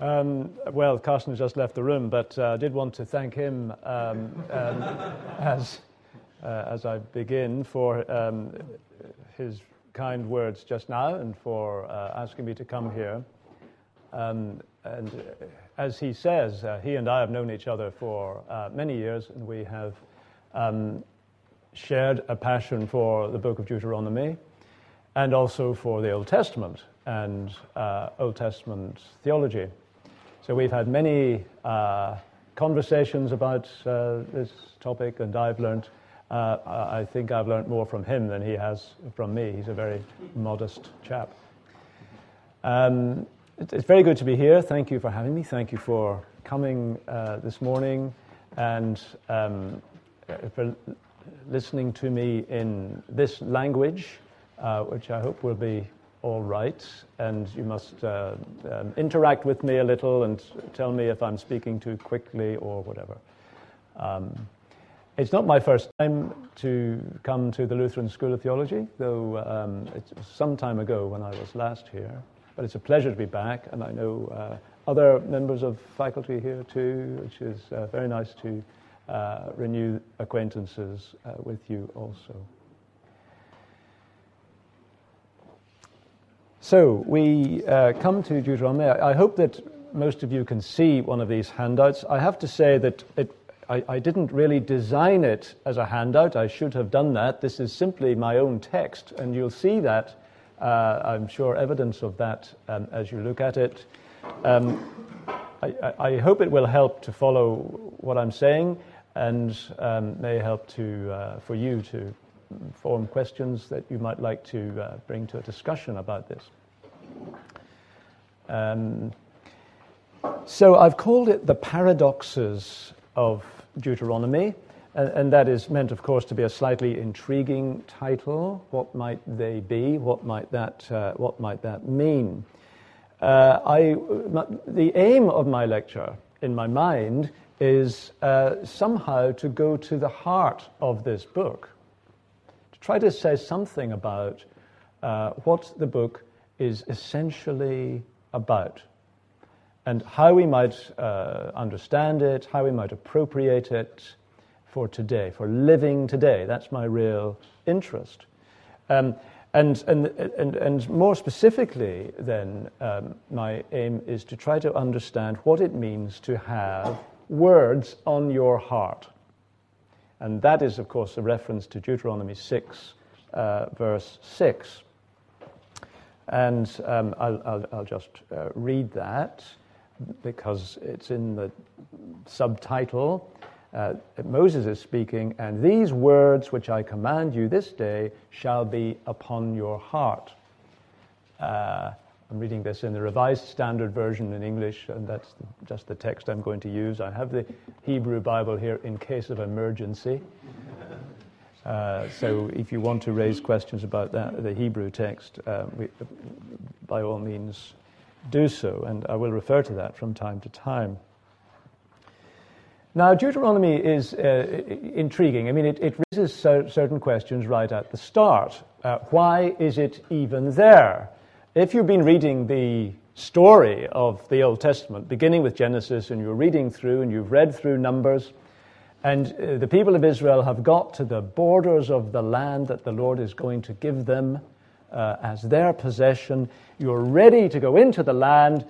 Um, well, Carsten has just left the room, but uh, I did want to thank him um, um, as, uh, as I begin for um, his kind words just now and for uh, asking me to come here. Um, and uh, as he says, uh, he and I have known each other for uh, many years, and we have shared a passion for the book of Deuteronomy and also for the Old Testament and uh, Old Testament theology. So we've had many uh, conversations about uh, this topic, and I've learned. Uh, I think I've learned more from him than he has from me. He's a very modest chap. Um, it's very good to be here. Thank you for having me. Thank you for coming uh, this morning and um, for listening to me in this language, uh, which I hope will be all right. And you must uh, um, interact with me a little and tell me if I'm speaking too quickly or whatever. Um, it's not my first time to come to the Lutheran School of Theology, though um, it's some time ago when I was last here. But it's a pleasure to be back, and I know uh, other members of faculty here too, which is uh, very nice to uh, renew acquaintances uh, with you also. So we uh, come to Deuteronomy. I, I, hope that most of you can see one of these handouts. I have to say that it, I, I, didn't really design it as a handout. I should have done that. This is simply my own text, and you'll see that. Uh, I'm sure evidence of that um, as you look at it. Um, I, I, hope it will help to follow what I'm saying and um, may help to, uh, for you to form questions that you might like to uh, bring to a discussion about this. Um, so I've called it the paradoxes of Deuteronomy, and, and, that is meant, of course, to be a slightly intriguing title. What might they be? What might that, uh, what might that mean? Uh, I, the aim of my lecture, in my mind, is uh, somehow to go to the heart of this book, try to say something about uh, what the book is essentially about and how we might uh, understand it, how we might appropriate it for today, for living today. That's my real interest. Um, and, and, and, and more specifically, then, um, my aim is to try to understand what it means to have words on your heart. And that is, of course, a reference to Deuteronomy 6, uh, verse 6. And um, I'll, I'll, I'll, just uh, read that because it's in the subtitle. Uh, Moses is speaking, and these words which I command you this day shall be upon your heart. I'm reading this in the Revised Standard Version in English, and that's just the text I'm going to use. I have the Hebrew Bible here in case of emergency. Uh, so if you want to raise questions about that, the Hebrew text, uh, we, by all means do so, and I will refer to that from time to time. Now, Deuteronomy is uh, intriguing. I mean, it, it raises certain questions right at the start. Uh, why is it even there? If you've been reading the story of the Old Testament, beginning with Genesis, and you're reading through and you've read through Numbers, and uh, the people of Israel have got to the borders of the land that the Lord is going to give them uh, as their possession, you're ready to go into the land,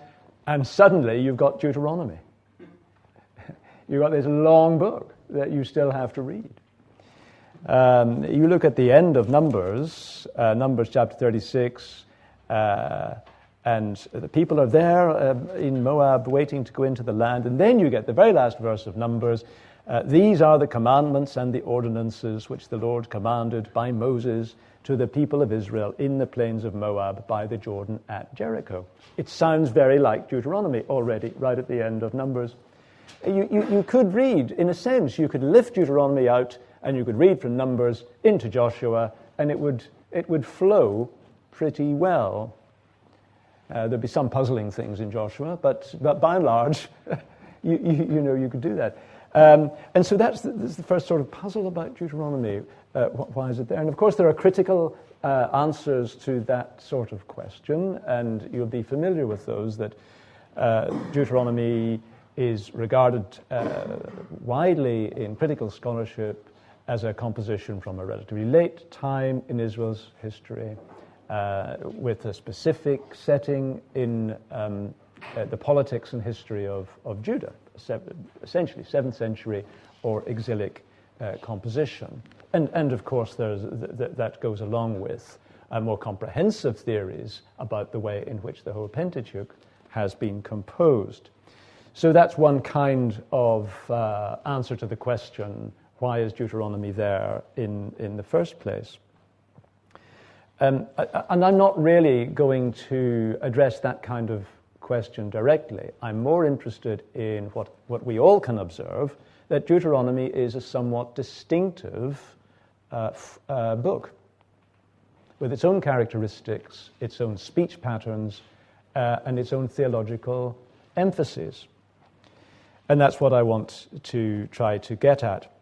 and suddenly you've got Deuteronomy. you've got this long book that you still have to read. Um, you look at the end of Numbers, uh, Numbers chapter 36, uh, and the people are there uh, in Moab waiting to go into the land. And then you get the very last verse of Numbers. Uh, These are the commandments and the ordinances which the Lord commanded by Moses to the people of Israel in the plains of Moab by the Jordan at Jericho. It sounds very like Deuteronomy already, right at the end of Numbers. You, you, you could read, in a sense, you could lift Deuteronomy out and you could read from Numbers into Joshua, and it would, it would flow pretty well. Uh, there'd be some puzzling things in Joshua, but, but by and large, you, you, you, know, you could do that. Um, and so that's the, that's the, first sort of puzzle about Deuteronomy. Uh, why is it there? And of course, there are critical uh, answers to that sort of question, and you'll be familiar with those that Uh, Deuteronomy is regarded uh, widely in critical scholarship as a composition from a relatively late time in Israel's history, uh, with a specific setting in um, uh, the politics and history of, of Judah, essentially 7th century or exilic uh, composition. And, and of course, th- th- that goes along with uh, more comprehensive theories about the way in which the whole Pentateuch has been composed. So that's one kind of uh, answer to the question why is Deuteronomy there in, in the first place? Um, and I'm not really going to address that kind of question directly. I'm more interested in what, what we all can observe that Deuteronomy is a somewhat distinctive uh, f- uh, book with its own characteristics, its own speech patterns, uh, and its own theological emphases. And that's what I want to try to get at.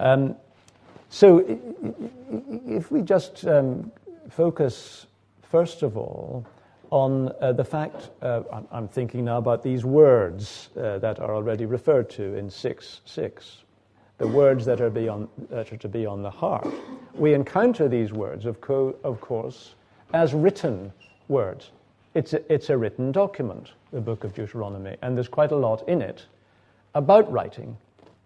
Um, so, if we just um, focus, first of all, on uh, the fact, uh, I'm, thinking now about these words uh, that are already referred to in 6 6, the words that are, that are to be on the heart. We encounter these words, of, co- of course, as written words. It's a, it's a written document, the book of Deuteronomy, and there's quite a lot in it about writing.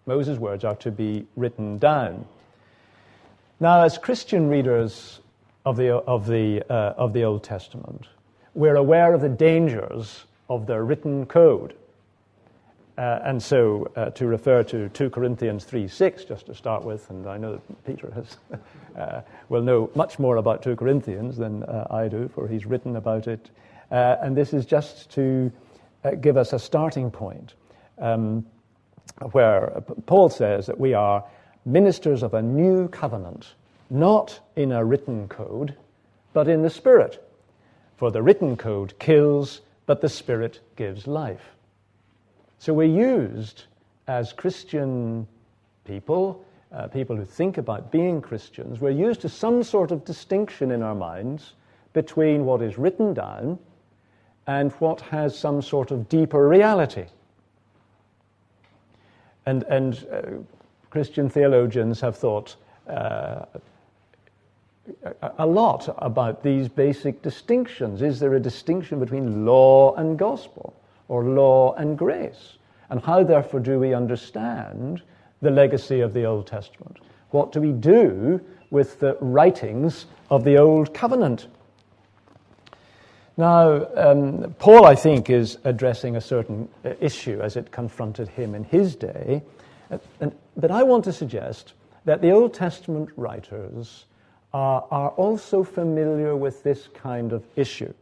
Moses' words are to be written down. Now, as Christian readers of the, of the, uh, of the Old Testament, we're aware of the dangers of the written code. Uh, and so, uh, to refer to 2 Corinthians 3 6, just to start with, and I know that Peter has, uh, will know much more about 2 Corinthians than uh, I do, for he's written about it uh, and this is just to uh, give us a starting point um, where Paul says that we are ministers of a new covenant, not in a written code, but in the Spirit. For the written code kills, but the Spirit gives life. So we're used as Christian people, uh, people who think about being Christians, we're used to some sort of distinction in our minds between what is written down and what has some sort of deeper reality. And, and uh, Christian theologians have thought uh, a lot about these basic distinctions. Is there a distinction between law and gospel, or law and grace? And how, therefore, do we understand the legacy of the Old Testament? What do we do with the writings of the Old Covenant? Now, um, Paul, I think, is addressing a certain uh, issue as it confronted him in his day. Uh, and, but I want to suggest that the Old Testament writers are, also familiar with this kind of issue.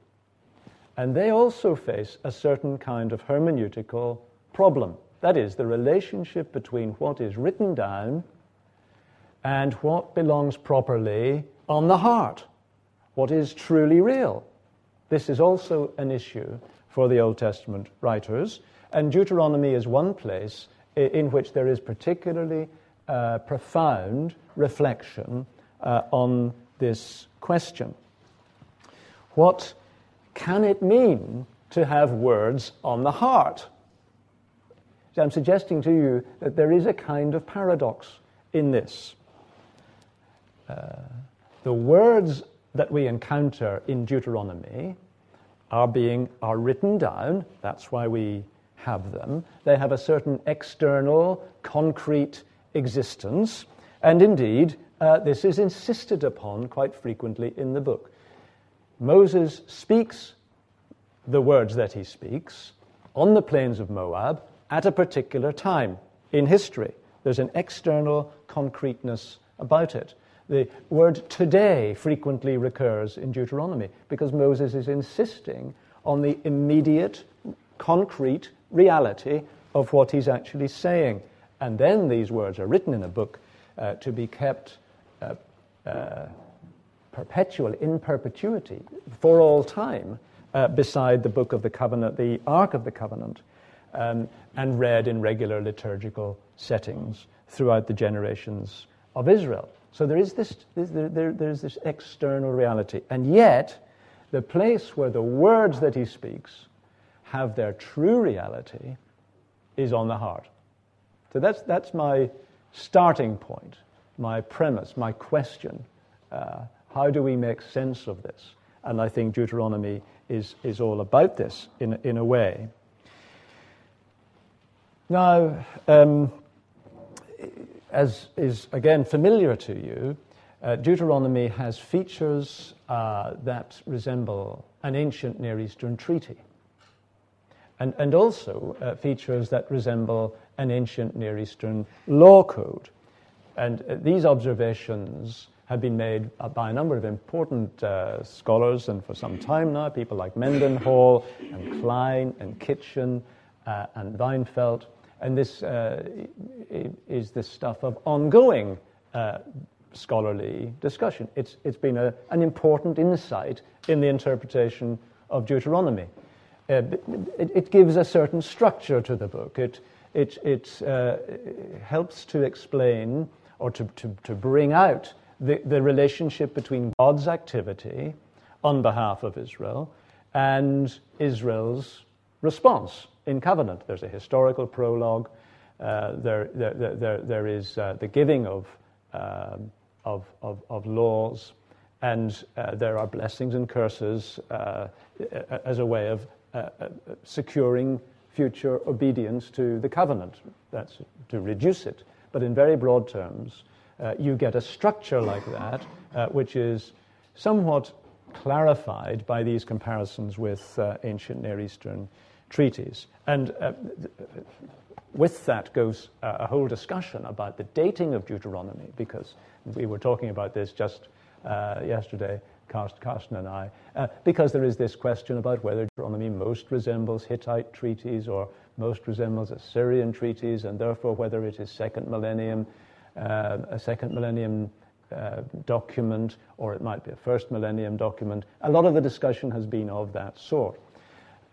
And they also face a certain kind of hermeneutical problem. That is, the relationship between what is written down and what belongs properly on the heart, what is truly real. This is also an issue for the Old Testament writers, and Deuteronomy is one place in which there is particularly uh, profound reflection uh, on this question. What can it mean to have words on the heart? So I'm suggesting to you that there is a kind of paradox in this. Uh, the words that we encounter in Deuteronomy are being are written down. That's why we have them. They have a certain external, concrete existence, and indeed, uh, this is insisted upon quite frequently in the book. Moses speaks the words that he speaks on the plains of Moab at a particular time in history. There's an external concreteness about it. The word today frequently recurs in Deuteronomy because Moses is insisting on the immediate, concrete reality of what he's actually saying. And then these words are written in a book uh, to be kept uh, uh, perpetual, in perpetuity, for all time, uh, beside the book of the covenant, the Ark of the Covenant, um, and read in regular liturgical settings throughout the generations of Israel. So there is this, there, there, there's this external reality. And yet, the place where the words that he speaks have their true reality is on the heart. So that's, that's my starting point, my premise, my question. Uh, how do we make sense of this? And I think Deuteronomy is, is all about this in, in a way. Now, um, as is again familiar to you, uh, Deuteronomy has features uh, that resemble an ancient Near Eastern treaty, and, and also uh, features that resemble an ancient Near Eastern law code. And uh, these observations have been made uh, by a number of important uh, scholars, and for some time now, people like Mendenhall and Kline and Kitchen and Weinfeld. And this is the stuff of ongoing scholarly discussion. It's, it's been a, an important insight in the interpretation of Deuteronomy. Uh, it, it, gives a certain structure to the book. It, it, it uh, helps to explain or to, to, to bring out the, the relationship between God's activity on behalf of Israel and Israel's response in covenant. There's a historical prologue. Uh, there, there, there, there is uh, the giving of um, of, of, of laws, and uh, there are blessings and curses uh, as a way of uh, uh, securing future obedience to the covenant. That's to reduce it. But in very broad terms, uh, you get a structure like that, uh, which is somewhat clarified by these comparisons with ancient Near Eastern treaties. And with that goes a whole discussion about the dating of Deuteronomy, because we were talking about this just uh, yesterday, Carsten and I, uh, because there is this question about whether Deuteronomy most resembles Hittite treaties or most resembles Assyrian treaties, and therefore whether it is second millennium, uh, a second millennium uh, document, or it might be a first millennium document. A lot of the discussion has been of that sort.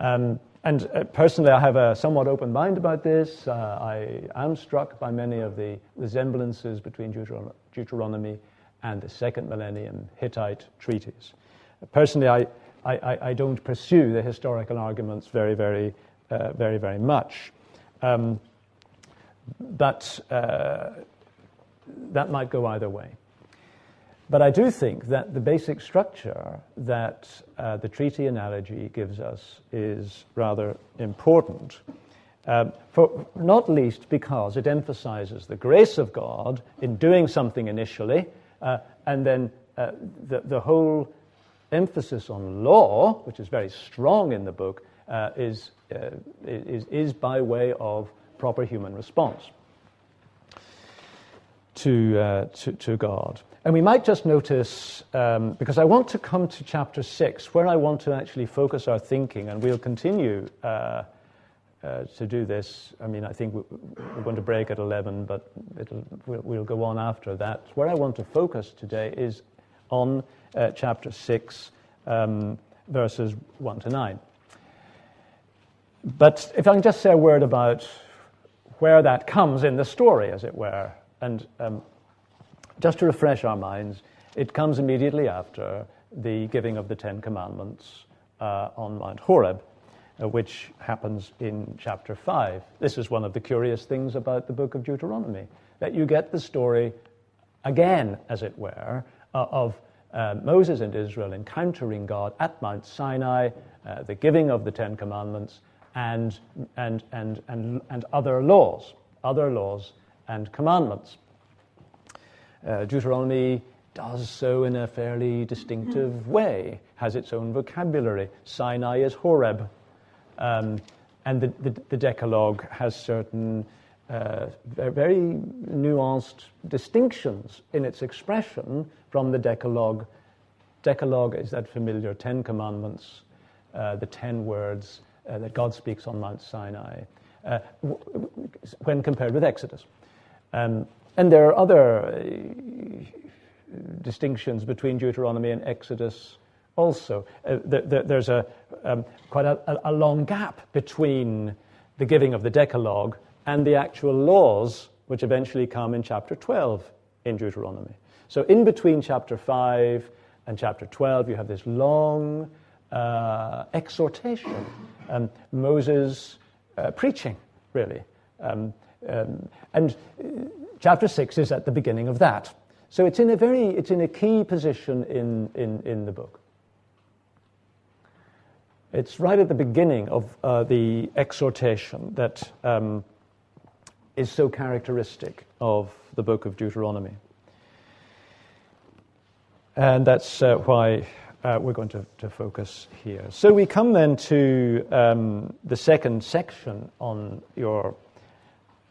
Um, and uh, personally, I have a somewhat open mind about this. Uh, I am struck by many of the resemblances between Deuteronomy and the second millennium Hittite treaties. Personally, I, I, I don't pursue the historical arguments very, very, uh, very, very much. Um, but uh, that might go either way. But I do think that the basic structure that uh, the treaty analogy gives us is rather important. Um, for, not least because it emphasizes the grace of God in doing something initially, and then uh, the, the whole emphasis on law, which is very strong in the book, uh, is, uh, is, is by way of proper human response to, uh, to, to God. And we might just notice, um, because I want to come to chapter 6, where I want to actually focus our thinking, and we'll continue uh, to do this. I mean, I think we're going to break at 11, but we'll, we'll, go on after that. Where I want to focus today is on uh, chapter 6, um, verses 1 to 9. But if I can just say a word about where that comes in the story, as it were, and um, just to refresh our minds, it comes immediately after the giving of the Ten Commandments uh, on Mount Horeb, uh, which happens in chapter 5. This is one of the curious things about the book of Deuteronomy, that you get the story again, as it were, uh, of uh, Moses and Israel encountering God at Mount Sinai, uh, the giving of the Ten Commandments, and, and, and, and, and other laws, other laws and commandments. Uh, Deuteronomy does so in a fairly distinctive mm-hmm. way, has its own vocabulary. Sinai is Horeb. Um, and the, the, the, Decalogue has certain uh, very nuanced distinctions in its expression from the Decalogue. Decalogue is that familiar Ten Commandments, uh, the ten words uh, that God speaks on Mount Sinai, uh, w- when compared with Exodus. Um, and there are other uh, distinctions between Deuteronomy and Exodus also. Uh, there's a, um, quite a, a, long gap between the giving of the Decalogue and the actual laws which eventually come in chapter 12 in Deuteronomy. So, in between chapter 5 and chapter 12, you have this long uh, exhortation, um, Moses uh, preaching, really. Um, um, and uh, chapter 6 is at the beginning of that. So it's in a very, it's in a key position in, in, in the book. It's right at the beginning of uh, the exhortation that um, is so characteristic of the book of Deuteronomy. And that's uh, why uh, we're going to, to, focus here. So we come then to um, the second section on your,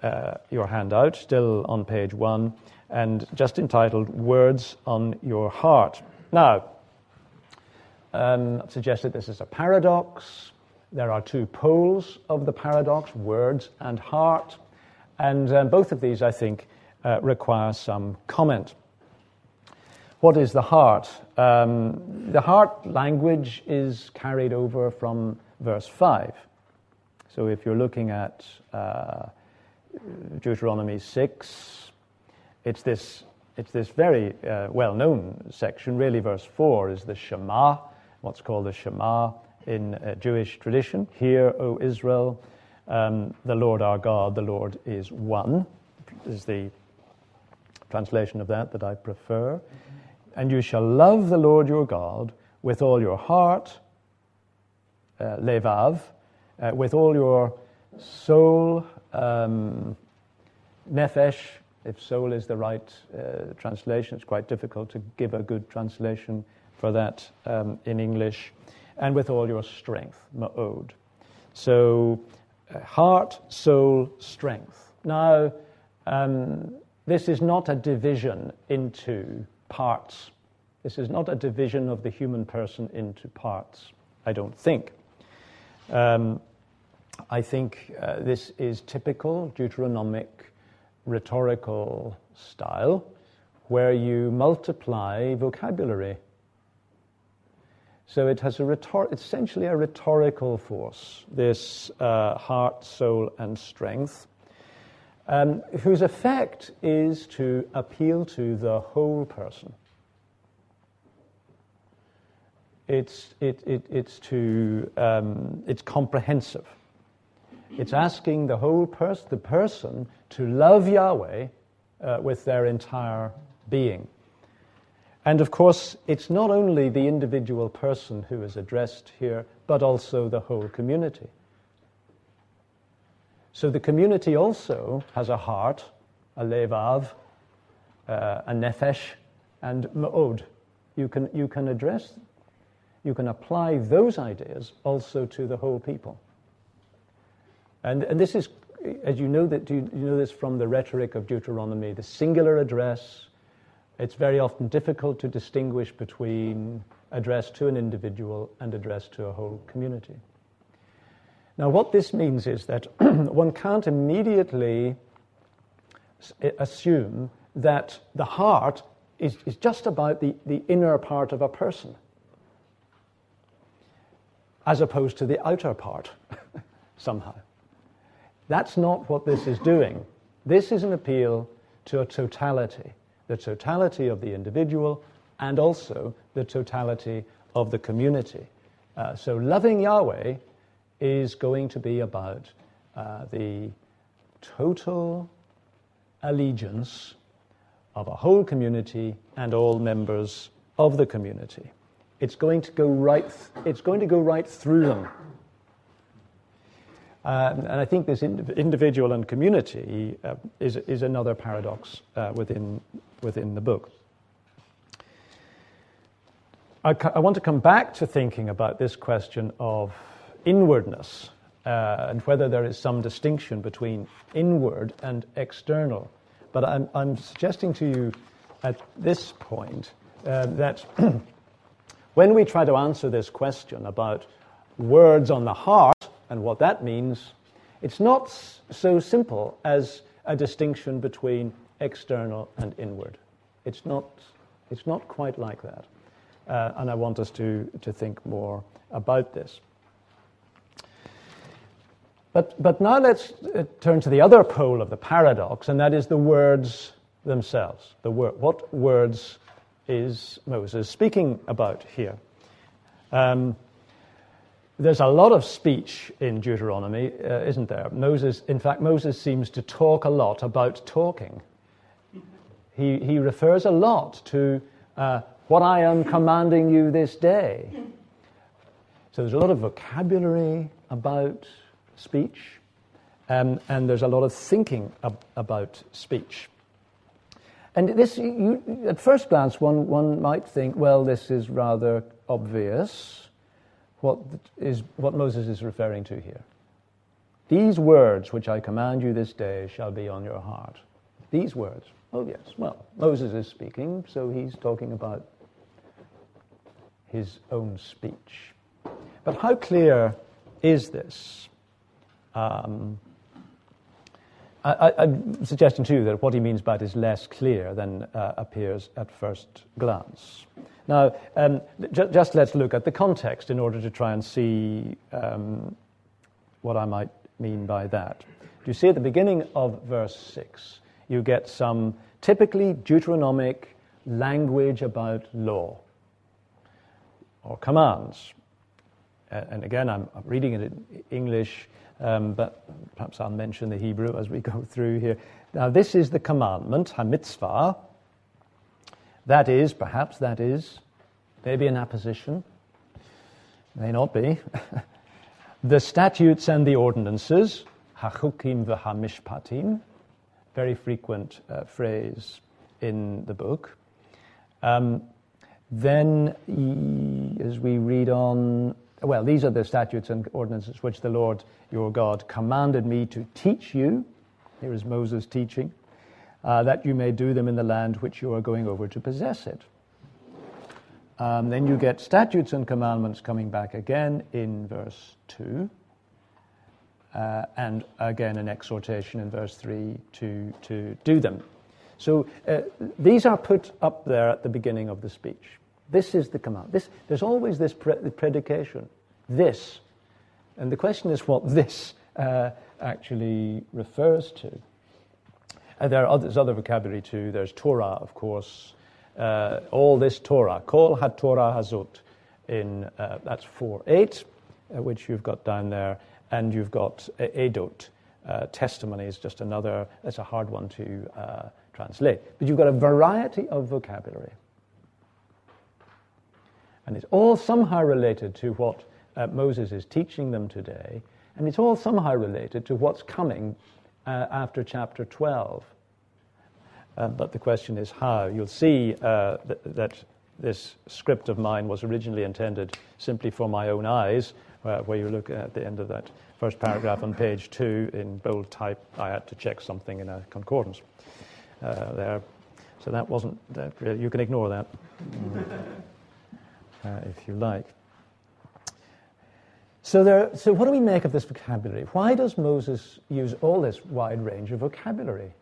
uh, your handout, still on page one, and just entitled Words on Your Heart. Now, um, suggested this is a paradox. There are two poles of the paradox words and heart. And um, both of these, I think, uh, require some comment. What is the heart? Um, the heart language is carried over from verse 5. So if you're looking at uh, Deuteronomy 6, it's this, it's this very uh, well known section. Really, verse 4 is the Shema, what's called the Shema in uh, Jewish tradition. Hear, O Israel, um, the Lord our God, the Lord is one, is the translation of that that I prefer. Mm-hmm. And you shall love the Lord your God with all your heart, uh, levav, uh, with all your soul, um, nefesh, if soul is the right uh, translation. It's quite difficult to give a good translation for that um, in English. And with all your strength, ma'od. So, uh, heart, soul, strength. Now, um, this is not a division into parts. This is not a division of the human person into parts, I don't think. Um, I think uh, this is typical Deuteronomic rhetorical style where you multiply vocabulary. So it has a rhetor- essentially a rhetorical force, this uh, heart, soul, and strength um, whose effect is to appeal to the whole person. It's, it, it, it's, to, um, it's comprehensive. It's asking the whole person, the person, to love Yahweh uh, with their entire being. And of course, it's not only the individual person who is addressed here, but also the whole community. So the community also has a heart, a levav, uh, a nefesh, and ma'od. You can, you can address, you can apply those ideas also to the whole people. And, and this is, as you know, that you, you know this from the rhetoric of Deuteronomy, the singular address. It's very often difficult to distinguish between address to an individual and address to a whole community. Now, what this means is that one can't immediately eh, assume that the heart is, is just about the, the inner part of a person, as opposed to the outer part, somehow. That's not what this is doing. This is an appeal to a totality the totality of the individual and also the totality of the community. Uh, so, loving Yahweh is going to be about uh, the total allegiance of a whole community and all members of the community. It's going to go right, th- it's going to go right through them. Um, and I think this ind- individual and community uh, is, is another paradox uh, within, within the book. I, ca- I want to come back to thinking about this question of inwardness uh, and whether there is some distinction between inward and external. But I'm, I'm suggesting to you at this point uh, that when we try to answer this question about words on the heart and what that means, it's not so simple as a distinction between external and inward. It's not, it's not quite like that. Uh, and I want us to, to think more about this. But, but now let's uh, turn to the other pole of the paradox, and that is the words themselves. The word, what words is Moses speaking about here? Um, there's a lot of speech in Deuteronomy, uh, isn't there? Moses, in fact, Moses seems to talk a lot about talking. He, he refers a lot to uh, what I am commanding you this day. So there's a lot of vocabulary about speech, um, and there's a lot of thinking ab- about speech. And this, you, at first glance, one, one might think, well, this is rather obvious what, is, what Moses is referring to here. These words which I command you this day shall be on your heart. These words. Oh, yes. Well, Moses is speaking, so he's talking about his own speech. But how clear is this? Um, I, am suggesting too that what he means by it is less clear than uh, appears at first glance. Now, um, ju- just let's look at the context in order to try and see um, what I might mean by that. Do you see at the beginning of verse 6, you get some typically Deuteronomic language about law or commands. and again, I'm, reading it in English um, but perhaps I'll mention the Hebrew as we go through here. Now, this is the commandment, mitzvah. That is, perhaps that is, maybe an apposition, may not be. the statutes and the ordinances, hachukim v'hamishpatim, very frequent uh, phrase in the book. Um, then, as we read on, well, these are the statutes and ordinances which the Lord your God commanded me to teach you. Here is Moses teaching, uh, that you may do them in the land which you are going over to possess it. Um, then you get statutes and commandments coming back again in verse 2. Uh, and again an exhortation in verse 3 to, to do them. So uh, these are put up there at the beginning of the speech. This is the command. This, there's always this pre- predication. This. And the question is what this uh, actually refers to. And there are other vocabulary too. There's Torah, of course. Uh, all this Torah. Kol ha-Torah hazut. In, uh, that's 4 8, uh, which you've got down there. And you've got uh, Edot. Uh, testimony is just another, that's a hard one to uh, translate. But you've got a variety of vocabulary. And it's all somehow related to what Moses is teaching them today, and it's all somehow related to what's coming after chapter 12. Uh, but the question is how. You'll see uh, th- that this script of mine was originally intended simply for my own eyes, uh, where you look at the end of that first paragraph on page two in bold type. I had to check something in a concordance uh, there. So that wasn't, you can ignore that. uh, if you like. So, there, so, what do we make of this vocabulary? Why does Moses use all this wide range of vocabulary?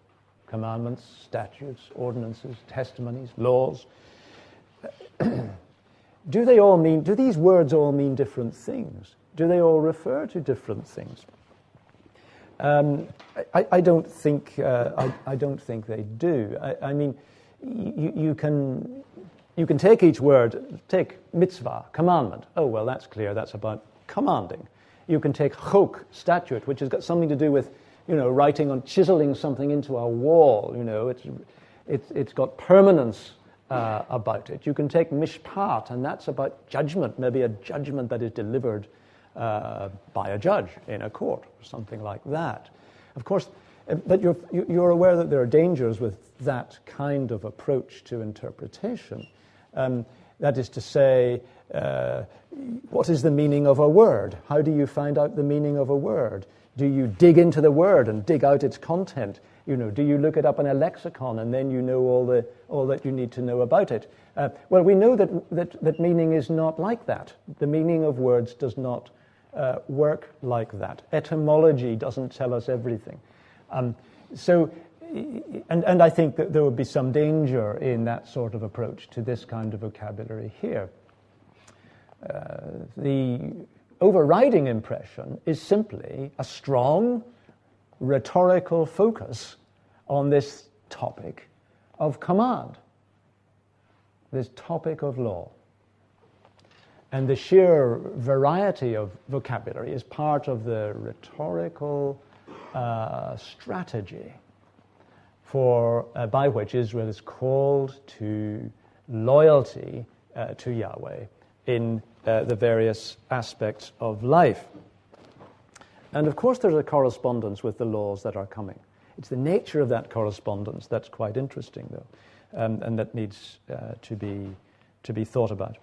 Commandments, statutes, ordinances, testimonies, laws. do they all mean, do these words all mean different things? Do they all refer to different things? Um, I, I, don't think, uh, I, I, don't think they do. I, I mean, you, you, can, you can take each word, take mitzvah, commandment. Oh, well, that's clear. That's about commanding. You can take chok, statute, which has got something to do with, you know, writing on, chiseling something into a wall. You know, it's, it's, it's got permanence uh, about it. You can take mishpat, and that's about judgment, maybe a judgment that is delivered uh, by a judge in a court, or something like that. Of course, uh, but you're, you're aware that there are dangers with that kind of approach to interpretation. Um, that is to say, uh, what is the meaning of a word? How do you find out the meaning of a word? Do you dig into the word and dig out its content? You know, do you look it up in a lexicon and then you know all, the, all that you need to know about it? Uh, well, we know that, that, that meaning is not like that. The meaning of words does not uh, work like that. Etymology doesn't tell us everything. Um, so and, and I think that there would be some danger in that sort of approach to this kind of vocabulary here. Uh, the overriding impression is simply a strong rhetorical focus on this topic of command, this topic of law. And the sheer variety of vocabulary is part of the rhetorical uh, strategy for, uh, by which Israel is called to loyalty uh, to Yahweh in uh, the various aspects of life. And of course, there's a correspondence with the laws that are coming. It's the nature of that correspondence that's quite interesting, though, um, and that needs uh, to, be, to be thought about.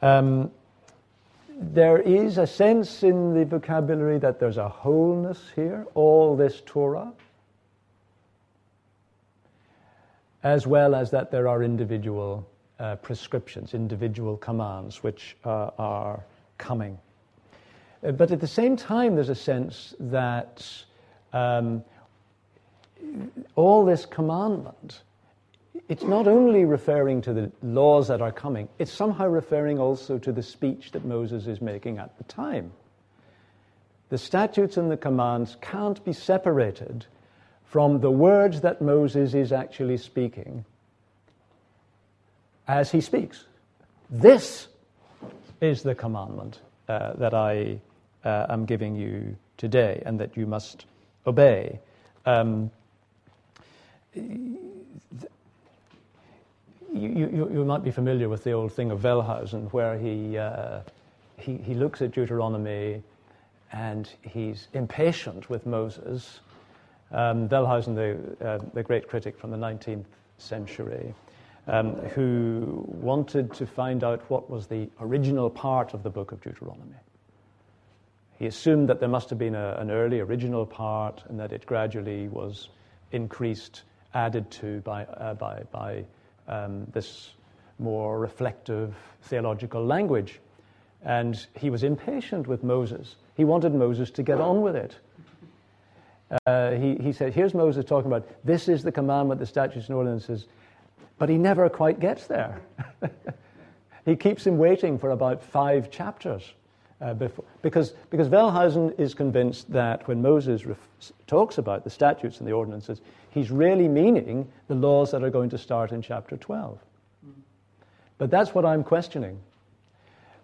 Um, there is a sense in the vocabulary that there's a wholeness here, all this Torah, as well as that there are individual uh, prescriptions, individual commands which uh, are coming. Uh, but at the same time, there's a sense that um, all this commandment it's not only referring to the laws that are coming, it's somehow referring also to the speech that Moses is making at the time. The statutes and the commands can't be separated from the words that Moses is actually speaking as he speaks. This is the commandment uh, that I uh, am giving you today and that you must obey. Um, you, you, you, might be familiar with the old thing of Wellhausen, where he, uh, he, he looks at Deuteronomy and he's impatient with Moses. Um, Wellhausen, the, uh, the great critic from the 19th century, um, who wanted to find out what was the original part of the book of Deuteronomy. He assumed that there must have been a, an early original part and that it gradually was increased, added to by, uh, by, by um, this more reflective theological language. And he was impatient with Moses. He wanted Moses to get on with it. Uh, he, he said, Here's Moses talking about this is the commandment, the statutes and ordinances, but he never quite gets there. he keeps him waiting for about five chapters. Uh, before, because, because Wellhausen is convinced that when Moses ref- talks about the statutes and the ordinances, he's really meaning the laws that are going to start in chapter 12. But that's what I'm questioning.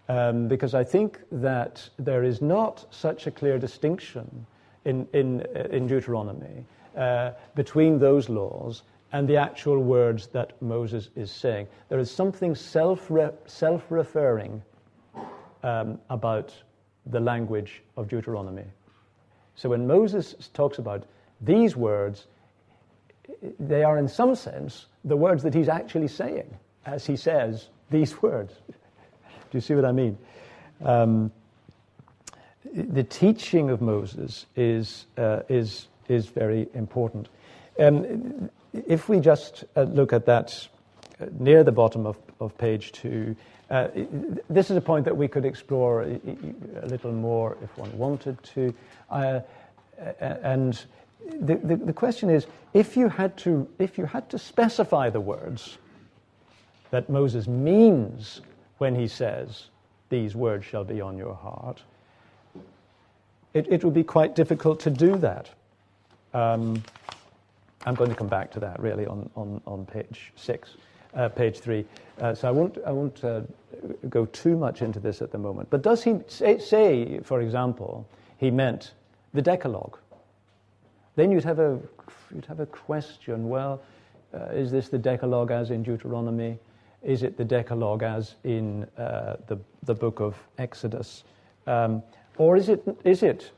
Um, because I think that there is not such a clear distinction in, in, uh, in Deuteronomy uh, between those laws and the actual words that Moses is saying. There is something self referring um, about the language of Deuteronomy. So when Moses talks about these words, they are in some sense the words that he's actually saying as he says these words. Do you see what I mean? Um, the teaching of Moses is, uh, is, is very important. Um, if we just uh, look at that uh, near the bottom of, of page two, uh, this is a point that we could explore a little more if one wanted to. Uh, and the, the, the, question is if you, had to, if you had to specify the words that Moses means when he says, These words shall be on your heart, it, it would be quite difficult to do that. Um, I'm going to come back to that really on, on, on page six uh, page three. Uh, so I won't, I won't uh, go too much into this at the moment. But does he say, say, for example, he meant the Decalogue? Then you'd have a, you'd have a question well, uh, is this the Decalogue as in Deuteronomy? Is it the Decalogue as in uh, the, the book of Exodus? Um, or is it, is it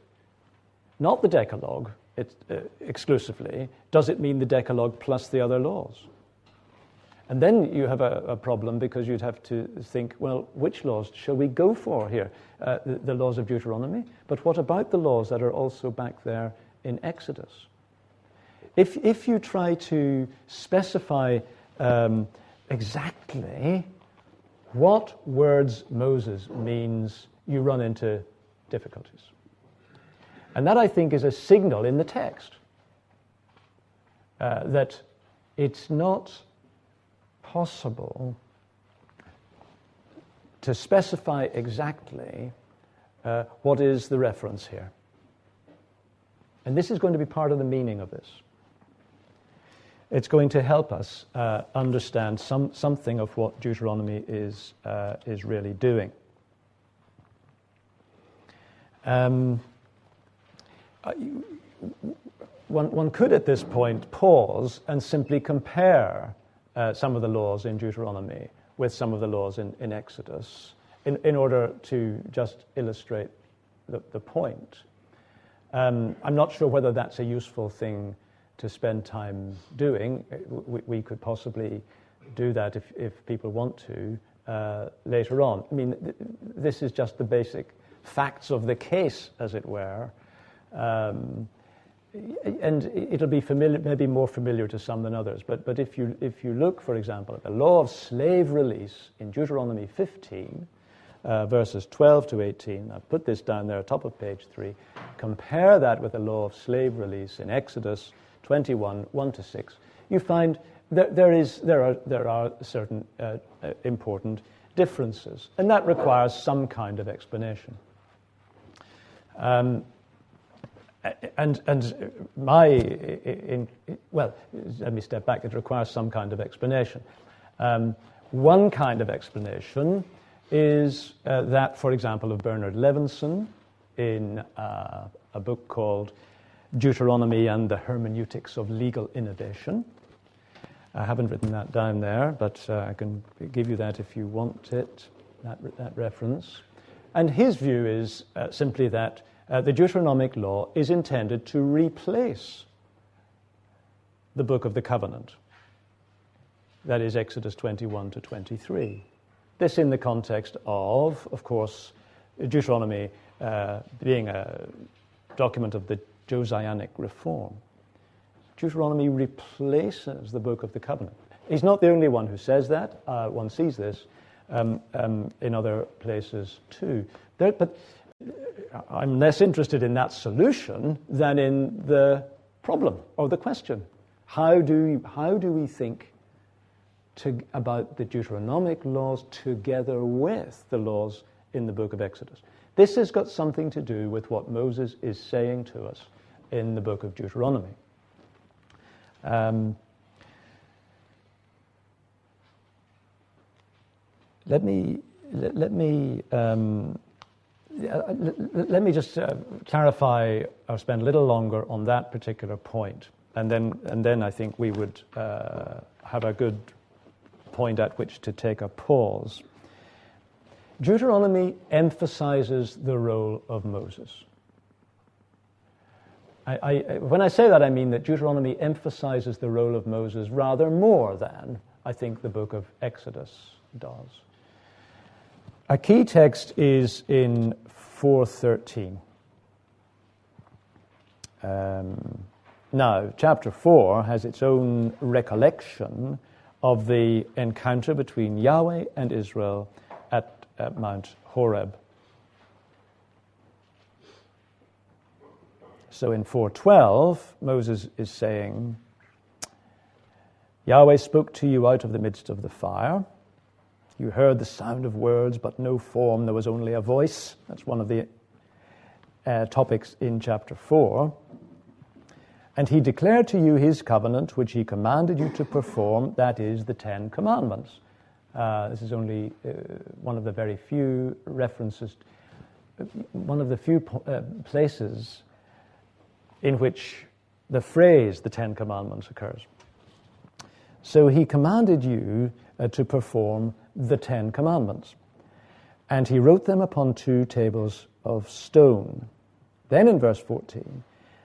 not the Decalogue it, uh, exclusively? Does it mean the Decalogue plus the other laws? And then you have a, a, problem because you'd have to think, well, which laws shall we go for here? Uh, the, the, laws of Deuteronomy, but what about the laws that are also back there in Exodus? If, if you try to specify um, exactly what words Moses means, you run into difficulties. And that, I think, is a signal in the text uh, that it's not possible to specify exactly uh, what is the reference here. And this is going to be part of the meaning of this. it's going to help us uh, understand some, something of what Deuteronomy is, uh, is really doing. Um, one, one could at this point pause and simply compare uh, some of the laws in Deuteronomy with some of the laws in, in Exodus in, in order to just illustrate the, the point. Um, I'm not sure whether that's a useful thing to spend time doing. We, we could possibly do that if, if people want to uh, later on. I mean, th- this is just the basic facts of the case, as it were. Um, and it'll be familiar, maybe more familiar to some than others. But, but if, you, if you look, for example, at the law of slave release in Deuteronomy 15, uh, verses 12 to 18, I've put this down there, top of page 3. Compare that with the law of slave release in Exodus 21, 1 to 6. You find that there, is, there, are, there are certain uh, uh, important differences, and that requires some kind of explanation. Um, and, and my, in, well, let me step back. It requires some kind of explanation. Um, one kind of explanation is uh, that, for example, of Bernard Levinson in uh, a book called Deuteronomy and the Hermeneutics of Legal Innovation. I haven't written that down there, but uh, I can give you that if you want it, that, that reference. And his view is uh, simply that uh, the Deuteronomic law is intended to replace the book of the covenant. That is Exodus 21 to 23. This in the context of, of course, Deuteronomy uh, being a document of the Josianic reform. Deuteronomy replaces the book of the covenant. He's not the only one who says that. Uh, one sees this um, um, in other places too. There, but I'm less interested in that solution than in the problem or the question. How do, how do we think to, about the Deuteronomic laws together with the laws in the book of Exodus? This has got something to do with what Moses is saying to us in the book of Deuteronomy. Um, let me, let, let me um, let me just uh, clarify or spend a little longer on that particular point, and then, and then I think we would uh, have a good point at which to take a pause. Deuteronomy emphasizes the role of Moses. I, I, when I say that, I mean that Deuteronomy emphasizes the role of Moses rather more than I think the book of Exodus does. A key text is in 4.13. Um, now, chapter 4 has its own recollection of the encounter between Yahweh and Israel at, at Mount Horeb. So in 4:12, Moses is saying, Yahweh spoke to you out of the midst of the fire. You heard the sound of words, but no form. There was only a voice. That's one of the uh, topics in chapter 4. And he declared to you his covenant, which he commanded you to perform, that is, the Ten Commandments. Uh, this is only uh, one of the very few references, one of the few uh, places in which the phrase the Ten Commandments occurs. So he commanded you uh, to perform the Ten Commandments. And he wrote them upon two tables of stone. Then in verse 14,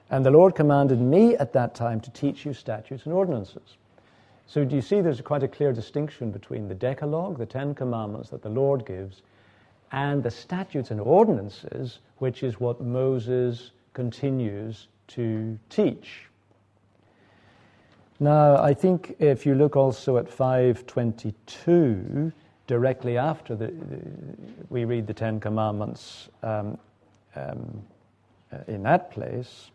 and the Lord commanded me at that time to teach you statutes and ordinances. So do you see there's quite a clear distinction between the Decalogue, the Ten Commandments that the Lord gives, and the statutes and ordinances, which is what Moses continues to teach. Now, I think if you look also at 522, directly after the, the, we read the Ten Commandments um, um, uh, in that place,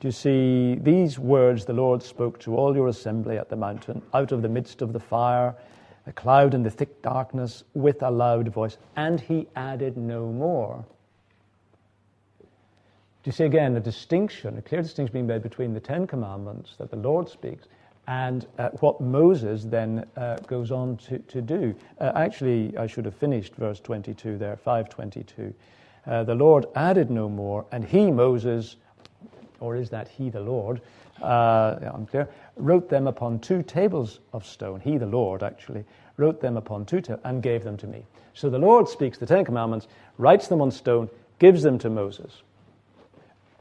do you see these words the Lord spoke to all your assembly at the mountain, out of the midst of the fire, a cloud and the thick darkness, with a loud voice, and he added no more. Do you see again a distinction, a clear distinction being made between the Ten Commandments that the Lord speaks and uh, what Moses then uh, goes on to, to do. Uh, actually, I should have finished verse 22 there, 522. Uh, the Lord added no more, and he, Moses, or is that he, the Lord, uh, unclear, wrote them upon two tables of stone. He, the Lord, actually, wrote them upon two tables and gave them to me. So the Lord speaks the Ten Commandments, writes them on stone, gives them to Moses.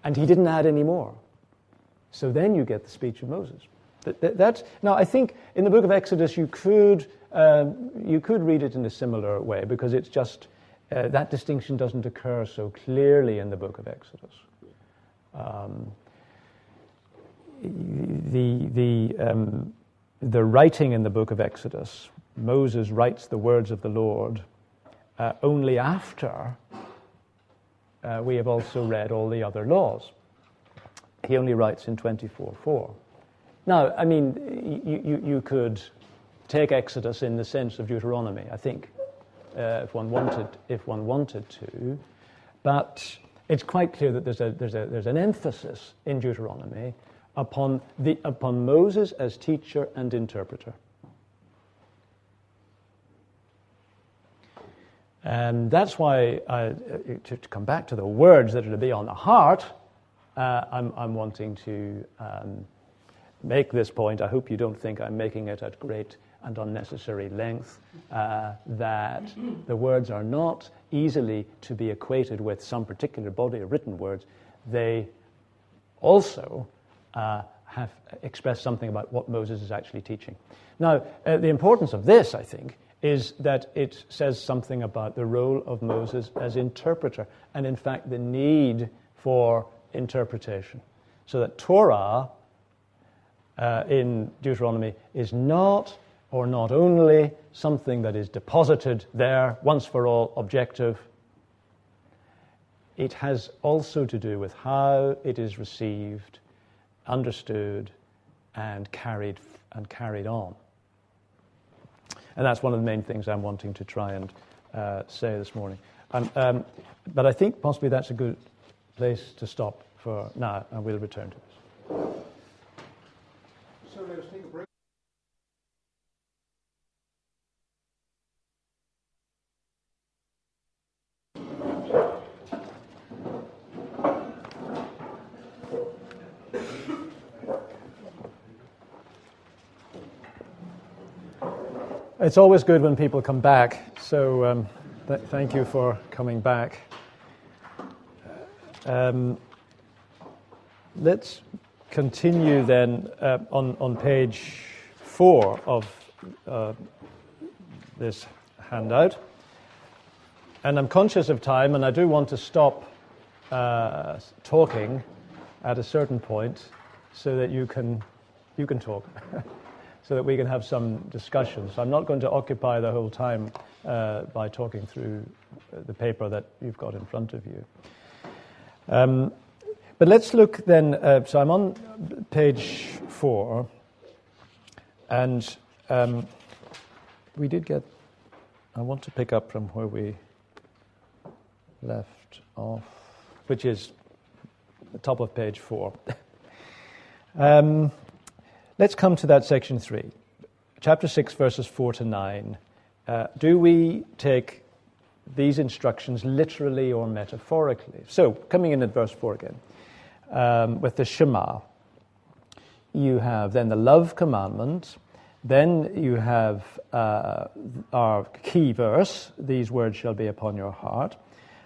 And he didn't add any more. So then you get the speech of Moses. That, that, now, I think in the book of Exodus you could, um, you could read it in a similar way because it's just uh, that distinction doesn't occur so clearly in the book of Exodus. Um, the, the, um, the writing in the book of Exodus, Moses writes the words of the Lord uh, only after uh, we have also read all the other laws. He only writes in 24 4. Now, I mean, you, you, you could take Exodus in the sense of Deuteronomy, I think, uh, if, one wanted, if one wanted to. But it's quite clear that there's, a, there's, a, there's an emphasis in Deuteronomy upon, the, upon Moses as teacher and interpreter. And that's why, I, uh, to, come back to the words that are to be on the heart, uh, I'm, I'm, wanting to um, make this point. I hope you don't think I'm making it at great and unnecessary length, uh, that the words are not easily to be equated with some particular body of written words. They also uh, have expressed something about what Moses is actually teaching. Now, uh, the importance of this, I think, is that it says something about the role of Moses as interpreter, and in fact, the need for interpretation. So that Torah uh, in Deuteronomy is not or not only something that is deposited there once for all, objective. It has also to do with how it is received, understood, and carried, and carried on. And that's one of the main things I'm wanting to try and uh, say this morning. Um, um, but I think possibly that's a good place to stop for now, and we'll return to this. It's always good when people come back, so um, th- thank you for coming back. Um, let's continue then uh, on, on page four of uh, this handout. And I'm conscious of time, and I do want to stop uh, talking at a certain point so that you can, you can talk. so that we can have some discussion. So I'm not going to occupy the whole time uh, by talking through uh, the paper that you've got in front of you. Um, but let's look then. Uh, so I'm on page four, and um, we did get. I want to pick up from where we left off, which is the top of page four. um, Let's come to that section 3, chapter 6, verses 4 to 9. Uh, do we take these instructions literally or metaphorically? So, coming in at verse 4 again, um, with the Shema, you have then the love commandment, then you have uh, our key verse, these words shall be upon your heart.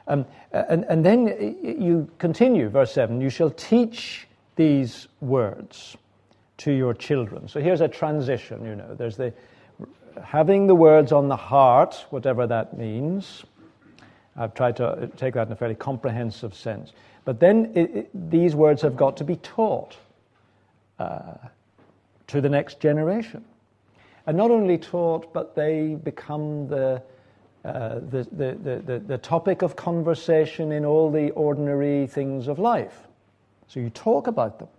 Um, and, and then you continue, verse 7, you shall teach these words to your children. So here's a transition, you know. There's the having the words on the heart, whatever that means. I've tried to take that in a fairly comprehensive sense. But then it, it, these words have got to be taught uh, to the next generation. And not only taught, but they become the, uh, the, the, the, the topic of conversation in all the ordinary things of life. So you talk about them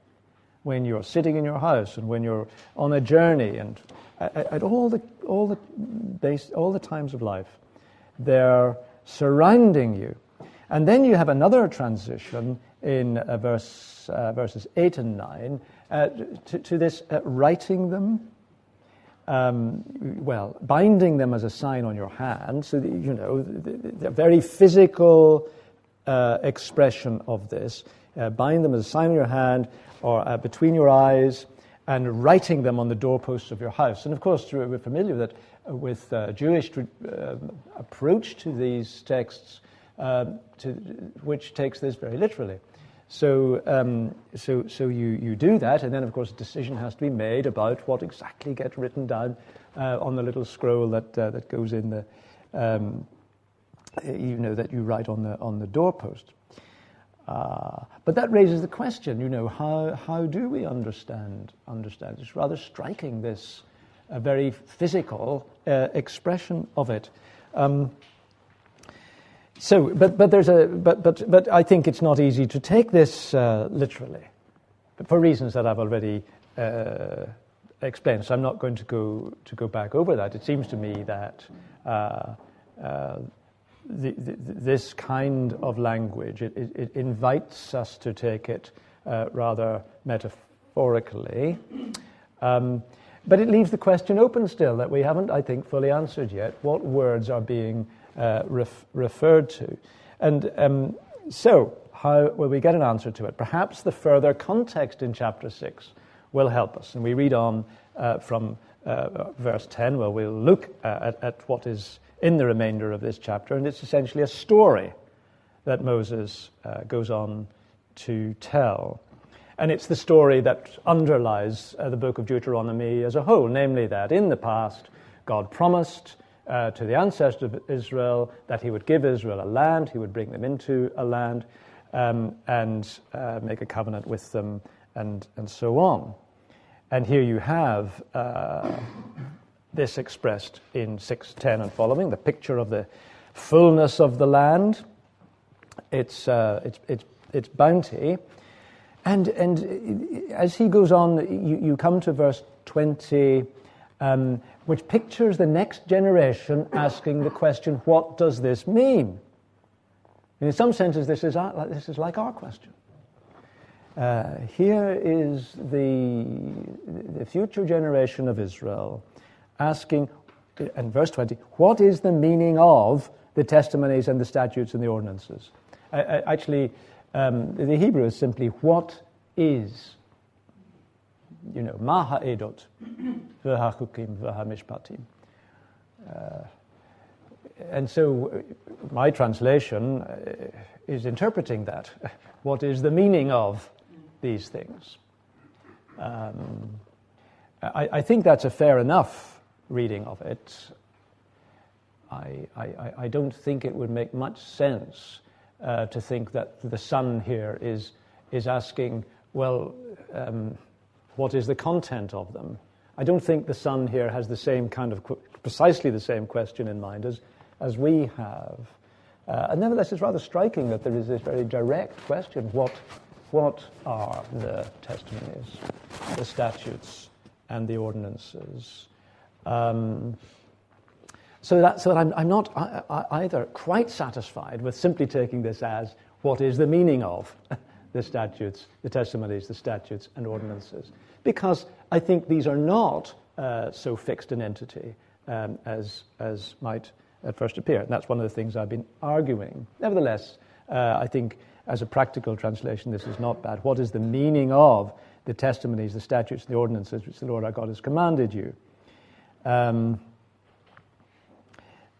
when you're sitting in your house and when you're on a journey and at, all, the, all, the base, all the times of life. They're surrounding you. And then you have another transition in uh, verse, uh, verses 8 and 9, uh, to, to, this uh, writing them, um, well, binding them as a sign on your hand, so that, you know, the, the, the very physical uh, expression of this. Uh, bind them as a sign on your hand or uh, between your eyes and writing them on the doorposts of your house. And of course, we're familiar that uh, with uh, Jewish uh, approach to these texts, um, to, which takes this very literally. So, um, so, so you, you do that, and then of course a decision has to be made about what exactly gets written down uh, on the little scroll that, that goes in the, um, you know, that you write on the, on the doorpost. Uh, but that raises the question, you know, how, how do we understand, understand? It's rather striking, this uh, very physical uh, expression of it. Um, so, but, but, there's a, but, but, but I think it's not easy to take this uh, literally, for reasons that I've already uh, explained. So I'm not going to go, to go back over that. It seems to me that uh, the, this kind of language, it, it, it, invites us to take it uh, rather metaphorically. Um, but it leaves the question open still that we haven't, I think, fully answered yet. What words are being uh, ref- referred to? And um, so, how will we get an answer to it? Perhaps the further context in chapter 6 will help us. And we read on uh, from uh, verse 10, where we'll look uh, at, at what is in the remainder of this chapter, and it's essentially a story that Moses uh, goes on to tell. And it's the story that underlies uh, the book of Deuteronomy as a whole, namely that in the past, God promised uh, to the ancestors of Israel that he would give Israel a land, he would bring them into a land, um, and uh, make a covenant with them, and, and so on. And here you have uh, this expressed in 610 and following, the picture of the fullness of the land, its, uh, its, its, its bounty. And, and as he goes on, you, you come to verse 20, um, which pictures the next generation asking the question, What does this mean? And in some senses, this is, our, this is like our question. Uh, here is the, the future generation of Israel asking, in verse 20, what is the meaning of the testimonies and the statutes and the ordinances? Actually, um, the Hebrew is simply, what is? You know, maha edot, v'hachukim, v'hamishpatim. Uh, and so my translation uh, is interpreting that. What is the meaning of these things? Um, I, I, think that's a fair enough reading of it, I, I, I don't think it would make much sense uh, to think that the son here is, is asking, well, um, what is the content of them? I don't think the son here has the same kind of, precisely the same question in mind as, as we have. Uh, and nevertheless, it's rather striking that there is this very direct question what, what are the testimonies, the statutes, and the ordinances? Um, so that, so that I'm, I'm not I, I either quite satisfied with simply taking this as what is the meaning of the statutes, the testimonies, the statutes, and ordinances, because I think these are not uh, so fixed an entity um, as, as might at first appear. And that's one of the things I've been arguing. Nevertheless, uh, I think as a practical translation, this is not bad. What is the meaning of the testimonies, the statutes, the ordinances which the Lord our God has commanded you? Um,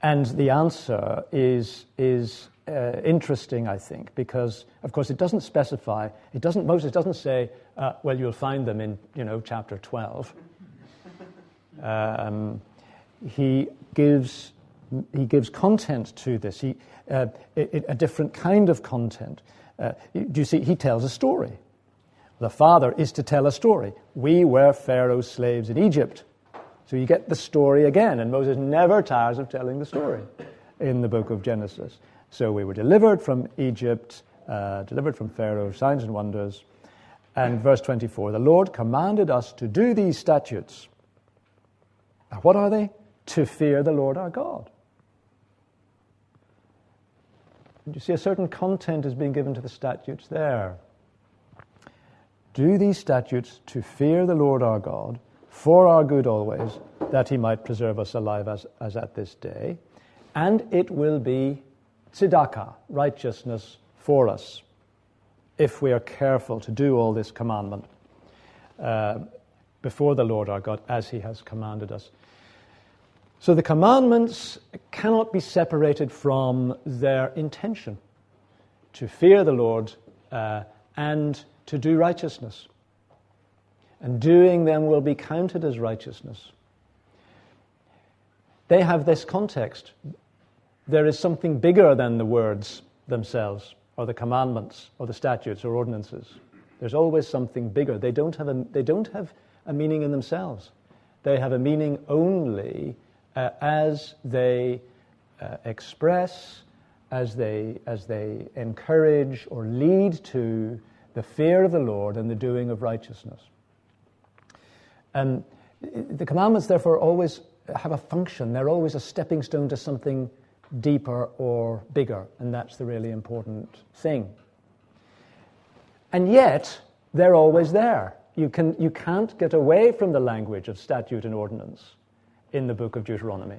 and the answer is, is uh, interesting, I think, because, of course, it doesn't specify, it doesn't, Moses doesn't say, uh, well, you'll find them in, you know, chapter 12. Um, he, gives, he gives content to this, he, uh, it, a different kind of content. Uh, do you see? He tells a story. The father is to tell a story. We were Pharaoh's slaves in Egypt. So you get the story again, and Moses never tires of telling the story in the book of Genesis. So we were delivered from Egypt, uh, delivered from Pharaoh, signs and wonders. And verse 24 the Lord commanded us to do these statutes. Now, what are they? To fear the Lord our God. And you see, a certain content is being given to the statutes there. do these statutes to fear the Lord our God for our good always, that he might preserve us alive as, as at this day. And it will be tzedakah, righteousness for us, if we are careful to do all this commandment uh, before the Lord our God as he has commanded us. So the commandments cannot be separated from their intention to fear the Lord uh, and to do righteousness and doing them will be counted as righteousness. They have this context. There is something bigger than the words themselves, or the commandments, or the statutes, or ordinances. There's always something bigger. They don't have a, they don't have a meaning in themselves. They have a meaning only uh, as they uh, express, as they, as they encourage or lead to the fear of the Lord and the doing of righteousness. Um, the commandments, therefore, always have a function. They're always a stepping stone to something deeper or bigger, and that's the really important thing. And yet, they're always there. You, can, you can't get away from the language of statute and ordinance in the book of Deuteronomy.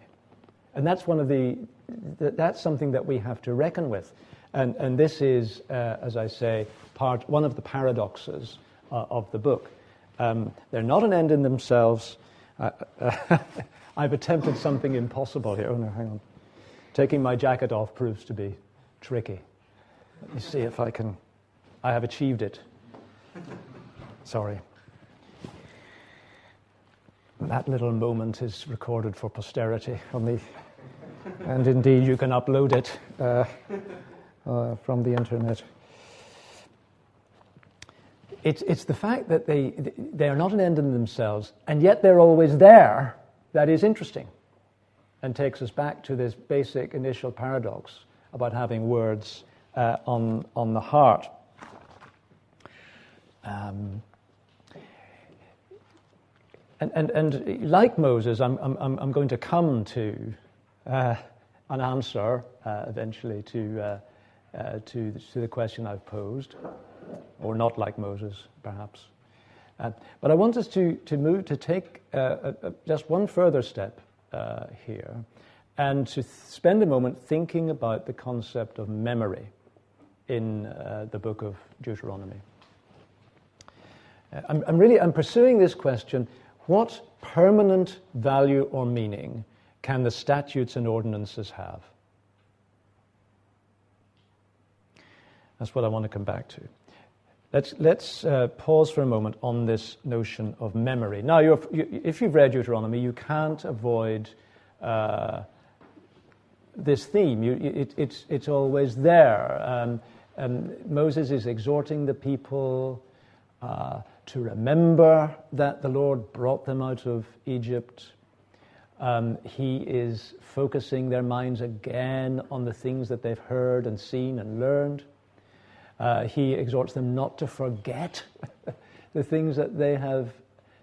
And that's one of the, that's something that we have to reckon with. And, and this is, uh, as I say, part, one of the paradoxes uh, of the book. Um, they're not an end in themselves. Uh, uh, I've attempted something impossible here. Oh, no, hang on. Taking my jacket off proves to be tricky. Let me see if I can. I have achieved it. Sorry. That little moment is recorded for posterity on the, and indeed you can upload it uh, uh, from the internet. It's, it's the fact that they, they are not an end in themselves, and yet they're always there that is interesting and takes us back to this basic initial paradox about having words uh, on, on the heart. Um, and, and, and like Moses, I'm, I'm, I'm going to come to uh, an answer uh, eventually to, uh, to, to the question I've posed or not like Moses, perhaps. Uh, but I want us to, to move to take uh, just one further step uh, here and to th- spend a moment thinking about the concept of memory in uh, the book of Deuteronomy. Uh, I'm, I'm really I'm pursuing this question what permanent value or meaning can the statutes and ordinances have? That's what I want to come back to. Let's, let's uh, pause for a moment on this notion of memory. Now, you, if you've read Deuteronomy, you can't avoid uh, this theme. You, it, it's, it's always there. Um, um, Moses is exhorting the people uh, to remember that the Lord brought them out of Egypt. Um, he is focusing their minds again on the things that they've heard and seen and learned. Uh, he exhorts them not to forget the things that they have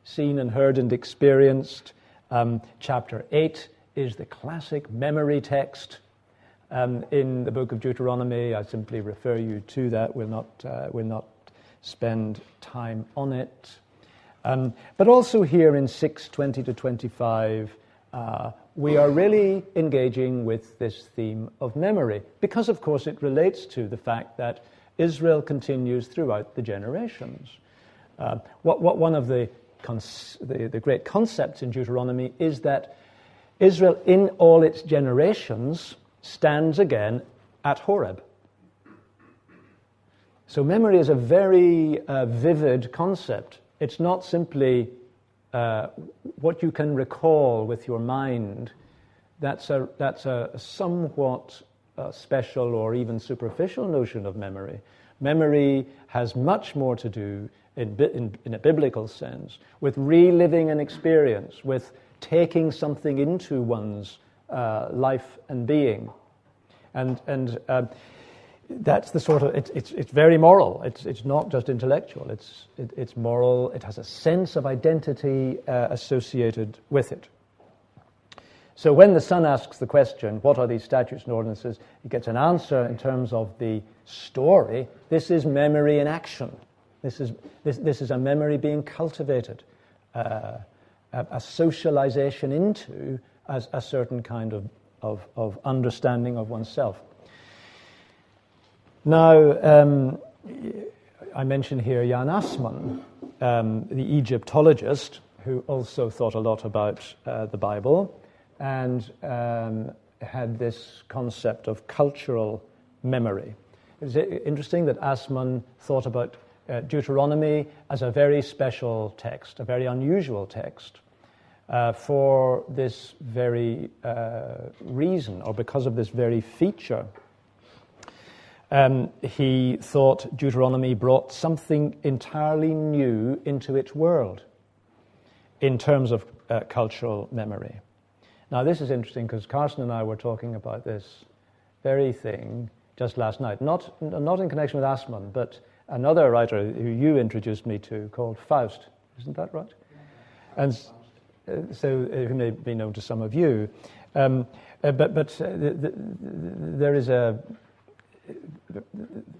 seen and heard and experienced. Um, chapter 8 is the classic memory text um, in the book of Deuteronomy. I simply refer you to that. We'll not, uh, we'll not spend time on it. Um, but also here in 620 to 25, uh, we are really engaging with this theme of memory because, of course, it relates to the fact that Israel continues throughout the generations. Uh, what, what one of the, cons- the, the great concepts in Deuteronomy is that Israel, in all its generations, stands again at Horeb. So, memory is a very uh, vivid concept. It's not simply uh, what you can recall with your mind. That's a, that's a somewhat a special or even superficial notion of memory. Memory has much more to do, in, in, in, a biblical sense, with reliving an experience, with taking something into one's uh, life and being. And, and uh, that's the sort of, it, it's, it's very moral. It's, it's not just intellectual, it's, it, it's moral. It has a sense of identity uh, associated with it. So when the son asks the question, what are these statutes and ordinances, he gets an answer in terms of the story. This is memory in action. This is, this, this is a memory being cultivated, uh, a, a, socialization into as a certain kind of, of, of understanding of oneself. Now, um, I mention here Jan Assmann, um, the Egyptologist, who also thought a lot about uh, the Bible and um, had this concept of cultural memory. It's interesting that Assmann thought about uh, Deuteronomy as a very special text, a very unusual text, uh, for this very uh, reason, or because of this very feature. Um, he thought Deuteronomy brought something entirely new into its world in terms of uh, cultural memory. Now, this is interesting because Carsten and I were talking about this very thing just last night, not, not in connection with Assmann, but another writer who you introduced me to called Faust. Isn't that right? And uh, so, uh, who may be known to some of you. Um, uh, but but the, the, there is a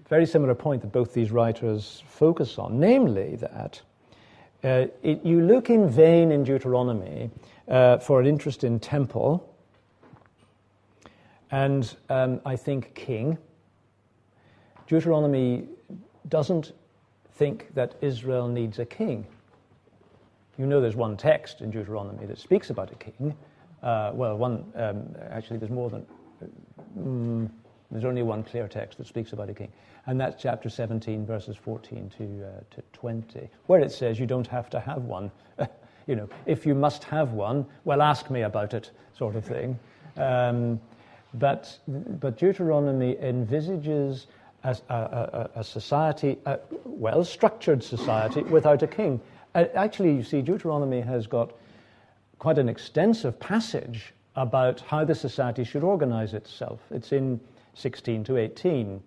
very similar point that both these writers focus on, namely that uh, it, you look in vain in Deuteronomy uh, for an interest in temple and um, I think king. Deuteronomy doesn't think that Israel needs a king. You know, there's one text in Deuteronomy that speaks about a king. Uh, well, one um, actually, there's more than. Um, there's only one clear text that speaks about a king, and that's chapter 17, verses 14 to, uh, to 20, where it says you don't have to have one. you know, if you must have one, well, ask me about it, sort of thing. Um, but, but Deuteronomy envisages a, a, a society, a well structured society, without a king. Actually, you see, Deuteronomy has got quite an extensive passage about how the society should organize itself. It's in 16 to 18.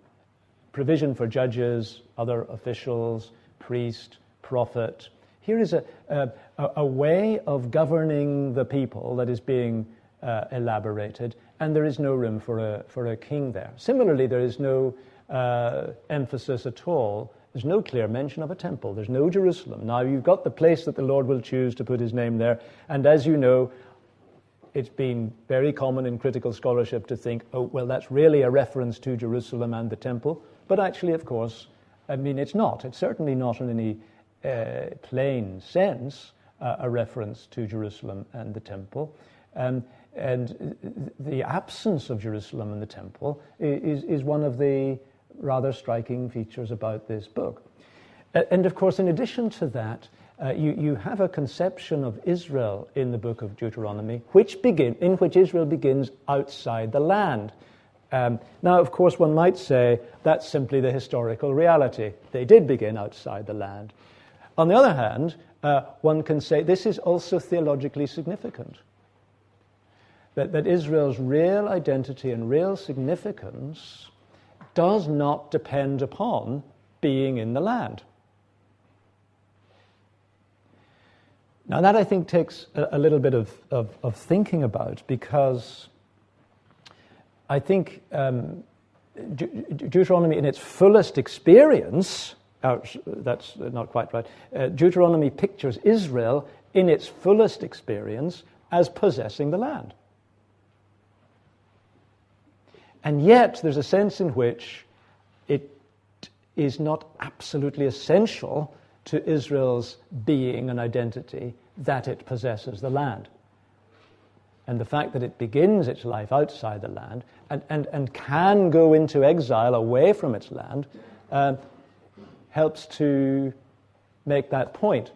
Provision for judges, other officials, priest, prophet. Here is a, a, a way of governing the people that is being uh, elaborated, and there is no room for a, for a king there. Similarly, there is no uh, emphasis at all. There's no clear mention of a temple. There's no Jerusalem. Now, you've got the place that the Lord will choose to put his name there, and as you know, it's been very common in critical scholarship to think, oh, well, that's really a reference to Jerusalem and the temple. But actually, of course, I mean, it's not. It's certainly not in any uh, plain sense uh, a reference to Jerusalem and the temple. Um, and the absence of Jerusalem and the temple is, is one of the rather striking features about this book. And of course, in addition to that, uh, you, you have a conception of Israel in the book of Deuteronomy, which begin, in which Israel begins outside the land. Um, now, of course, one might say that's simply the historical reality. They did begin outside the land. On the other hand, uh, one can say this is also theologically significant. That, that Israel's real identity and real significance does not depend upon being in the land. Now, that I think takes a, a little bit of, of, of, thinking about because I think um, De- Deuteronomy, in its fullest experience, that's not quite right, uh, Deuteronomy pictures Israel in its fullest experience as possessing the land. And yet, there's a sense in which it is not absolutely essential to Israel's being and identity that it possesses the land. And the fact that it begins its life outside the land and, and, and can go into exile away from its land uh, helps to make that point.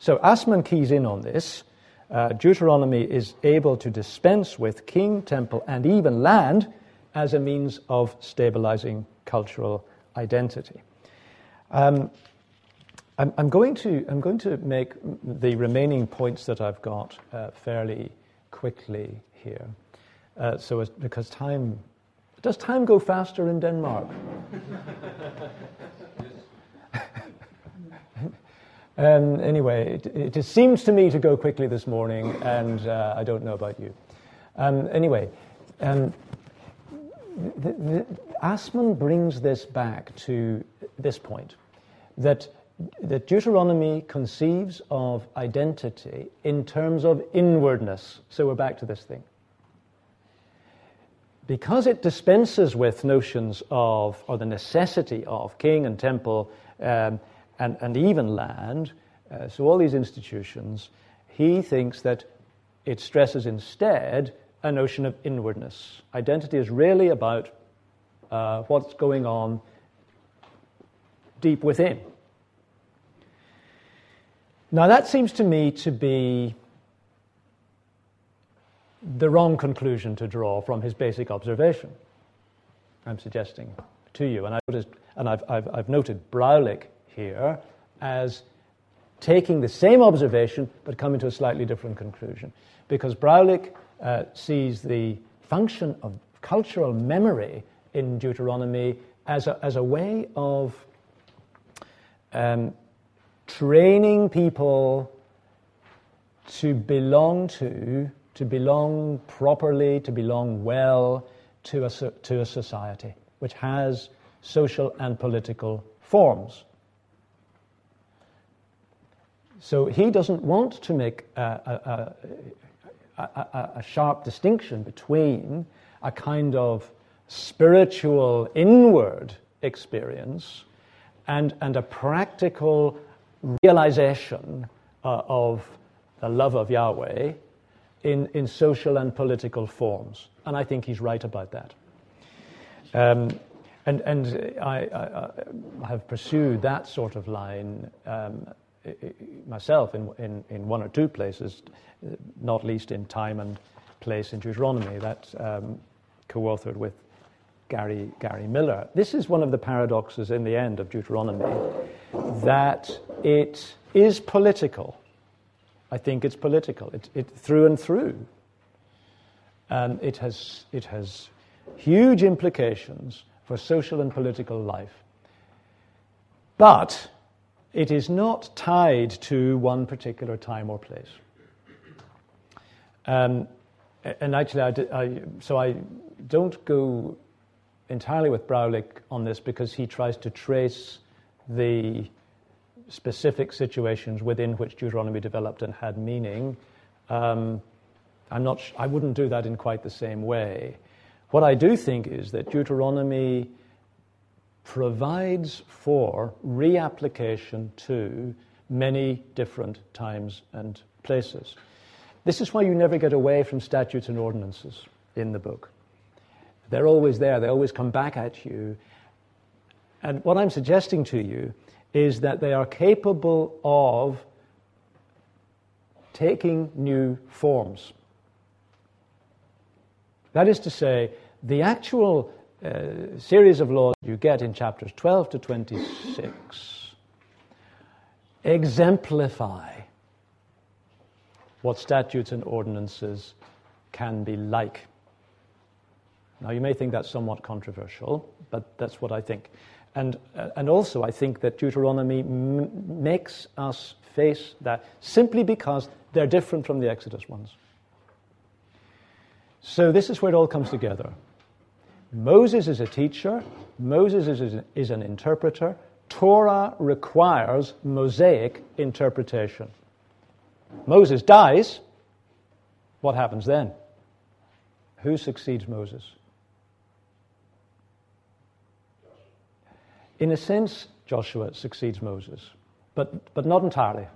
So Assmann keys in on this. Uh, Deuteronomy is able to dispense with king, temple, and even land as a means of stabilizing cultural identity. Um, I'm, I'm, going to, I'm going to make the remaining points that I've got uh, fairly quickly here. Uh, so, as, because time, does time go faster in Denmark? um, anyway, it, it, seems to me to go quickly this morning, and uh, I don't know about you. Um, anyway, um, the, the, Assmann brings this back to this point that, that Deuteronomy conceives of identity in terms of inwardness. So we're back to this thing. Because it dispenses with notions of, or the necessity of king and temple um, and, and even land, uh, so all these institutions, he thinks that it stresses instead a notion of inwardness. Identity is really about uh, what's going on deep within. Now, that seems to me to be the wrong conclusion to draw from his basic observation. I'm suggesting to you, and, I noticed, and I've, I've, I've noted Braulik here as taking the same observation but coming to a slightly different conclusion. Because Braulik uh, sees the function of cultural memory in Deuteronomy as a, as a way of um, training people to belong to, to belong properly, to belong well to a, to a society which has social and political forms. So he doesn't want to make a, a, a, a, sharp distinction between a kind of spiritual inward experience and, and a practical realization uh, of the love of Yahweh in, in social and political forms. And I think he's right about that. Um, and and I, I, I, have pursued that sort of line um, myself in, in, in, one or two places, not least in time and place in Deuteronomy, that um, co authored with Gary, Gary Millar. This is one of the paradoxes in the end of Deuteronomy that it is political. I think it's political, it, it through and through. And it has, it has huge implications for social and political life. But it is not tied to one particular time or place. Um, and actually, I, I, so I don't go entirely with Braulik on this because he tries to trace the specific situations within which Deuteronomy developed and had meaning. Um, I'm not, I wouldn't do that in quite the same way. What I do think is that Deuteronomy provides for reapplication to many different times and places. This is why you never get away from statutes and ordinances in the book. They're always there, they always come back at you. And what I'm suggesting to you is that they are capable of taking new forms. That is to say, the actual uh, series of laws you get in chapters 12 to 26 exemplify what statutes and ordinances can be like. Now, you may think that's somewhat controversial, but that's what I think. And, uh, and also, I think that Deuteronomy m- makes us face that simply because they're different from the Exodus ones. So, this is where it all comes together. Moses is a teacher, Moses is, is an interpreter. Torah requires Mosaic interpretation. Moses dies. What happens then? Who succeeds Moses? In a sense, Joshua succeeds Moses, but, but not entirely.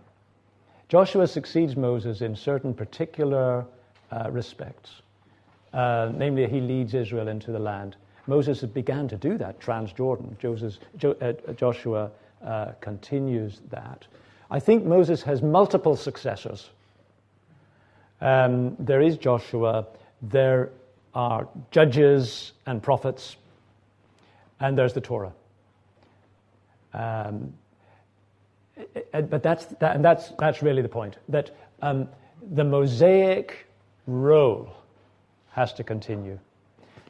Joshua succeeds Moses in certain particular uh, respects. Uh, namely, he leads Israel into the land. Moses began to do that, Transjordan. Joseph, jo, uh, Joshua uh, continues that. I think Moses has multiple successors. Um, there is Joshua, there are judges and prophets, and there's the Torah. Um, but that's, that, and that's, that's really the point that um, the Mosaic role has to continue.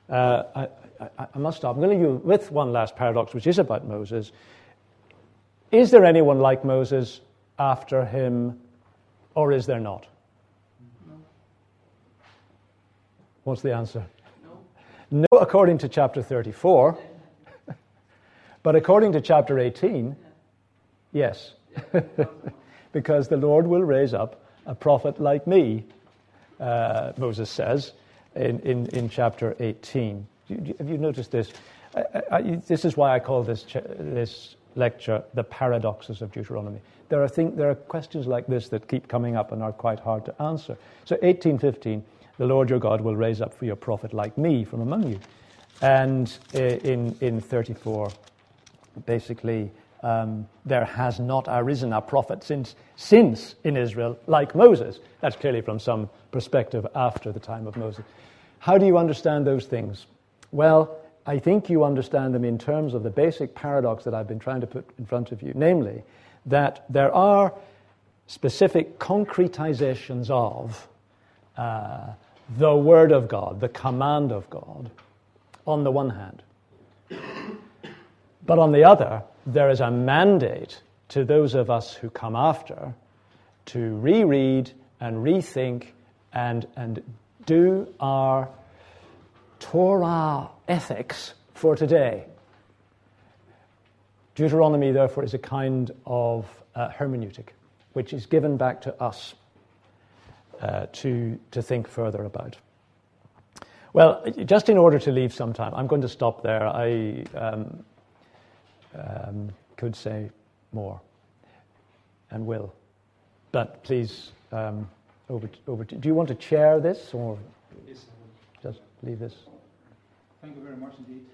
Uh, I, I, I, must stop. I'm going to leave you with one last paradox, which is about Moses. Is there anyone like Moses after him, or is there not? No. What's the answer? No. No, according to chapter 34. But according to chapter 18, Yes. because the Lord will raise up a prophet like me, uh, Moses says in, in, in chapter 18. Have you noticed this? I, I, this is why I call this, this lecture the paradoxes of Deuteronomy. There are, thing, there are questions like this that keep coming up and are quite hard to answer. So, 1815, the Lord your God will raise up for you a prophet like me from among you. And uh, in, in 34, basically, um, there has not arisen a prophet since, since in Israel like Moses. That's clearly from some perspective after the time of Moses. How do you understand those things? Well, I think you understand them in terms of the basic paradox that I've been trying to put in front of you, namely, that there are specific concretizations of uh, the Word of God, the command of God, on the one hand. But on the other, there is a mandate to those of us who come after to reread and rethink and, and do our Torah ethics for today. Deuteronomy, therefore, is a kind of uh, hermeneutic which is given back to us uh, to, to think further about. Well, just in order to leave some time, I'm going to stop there. I um, could say more and will. But please, um, over, to, over to, do you want to chair this or yes, just leave this? Thank you very much indeed.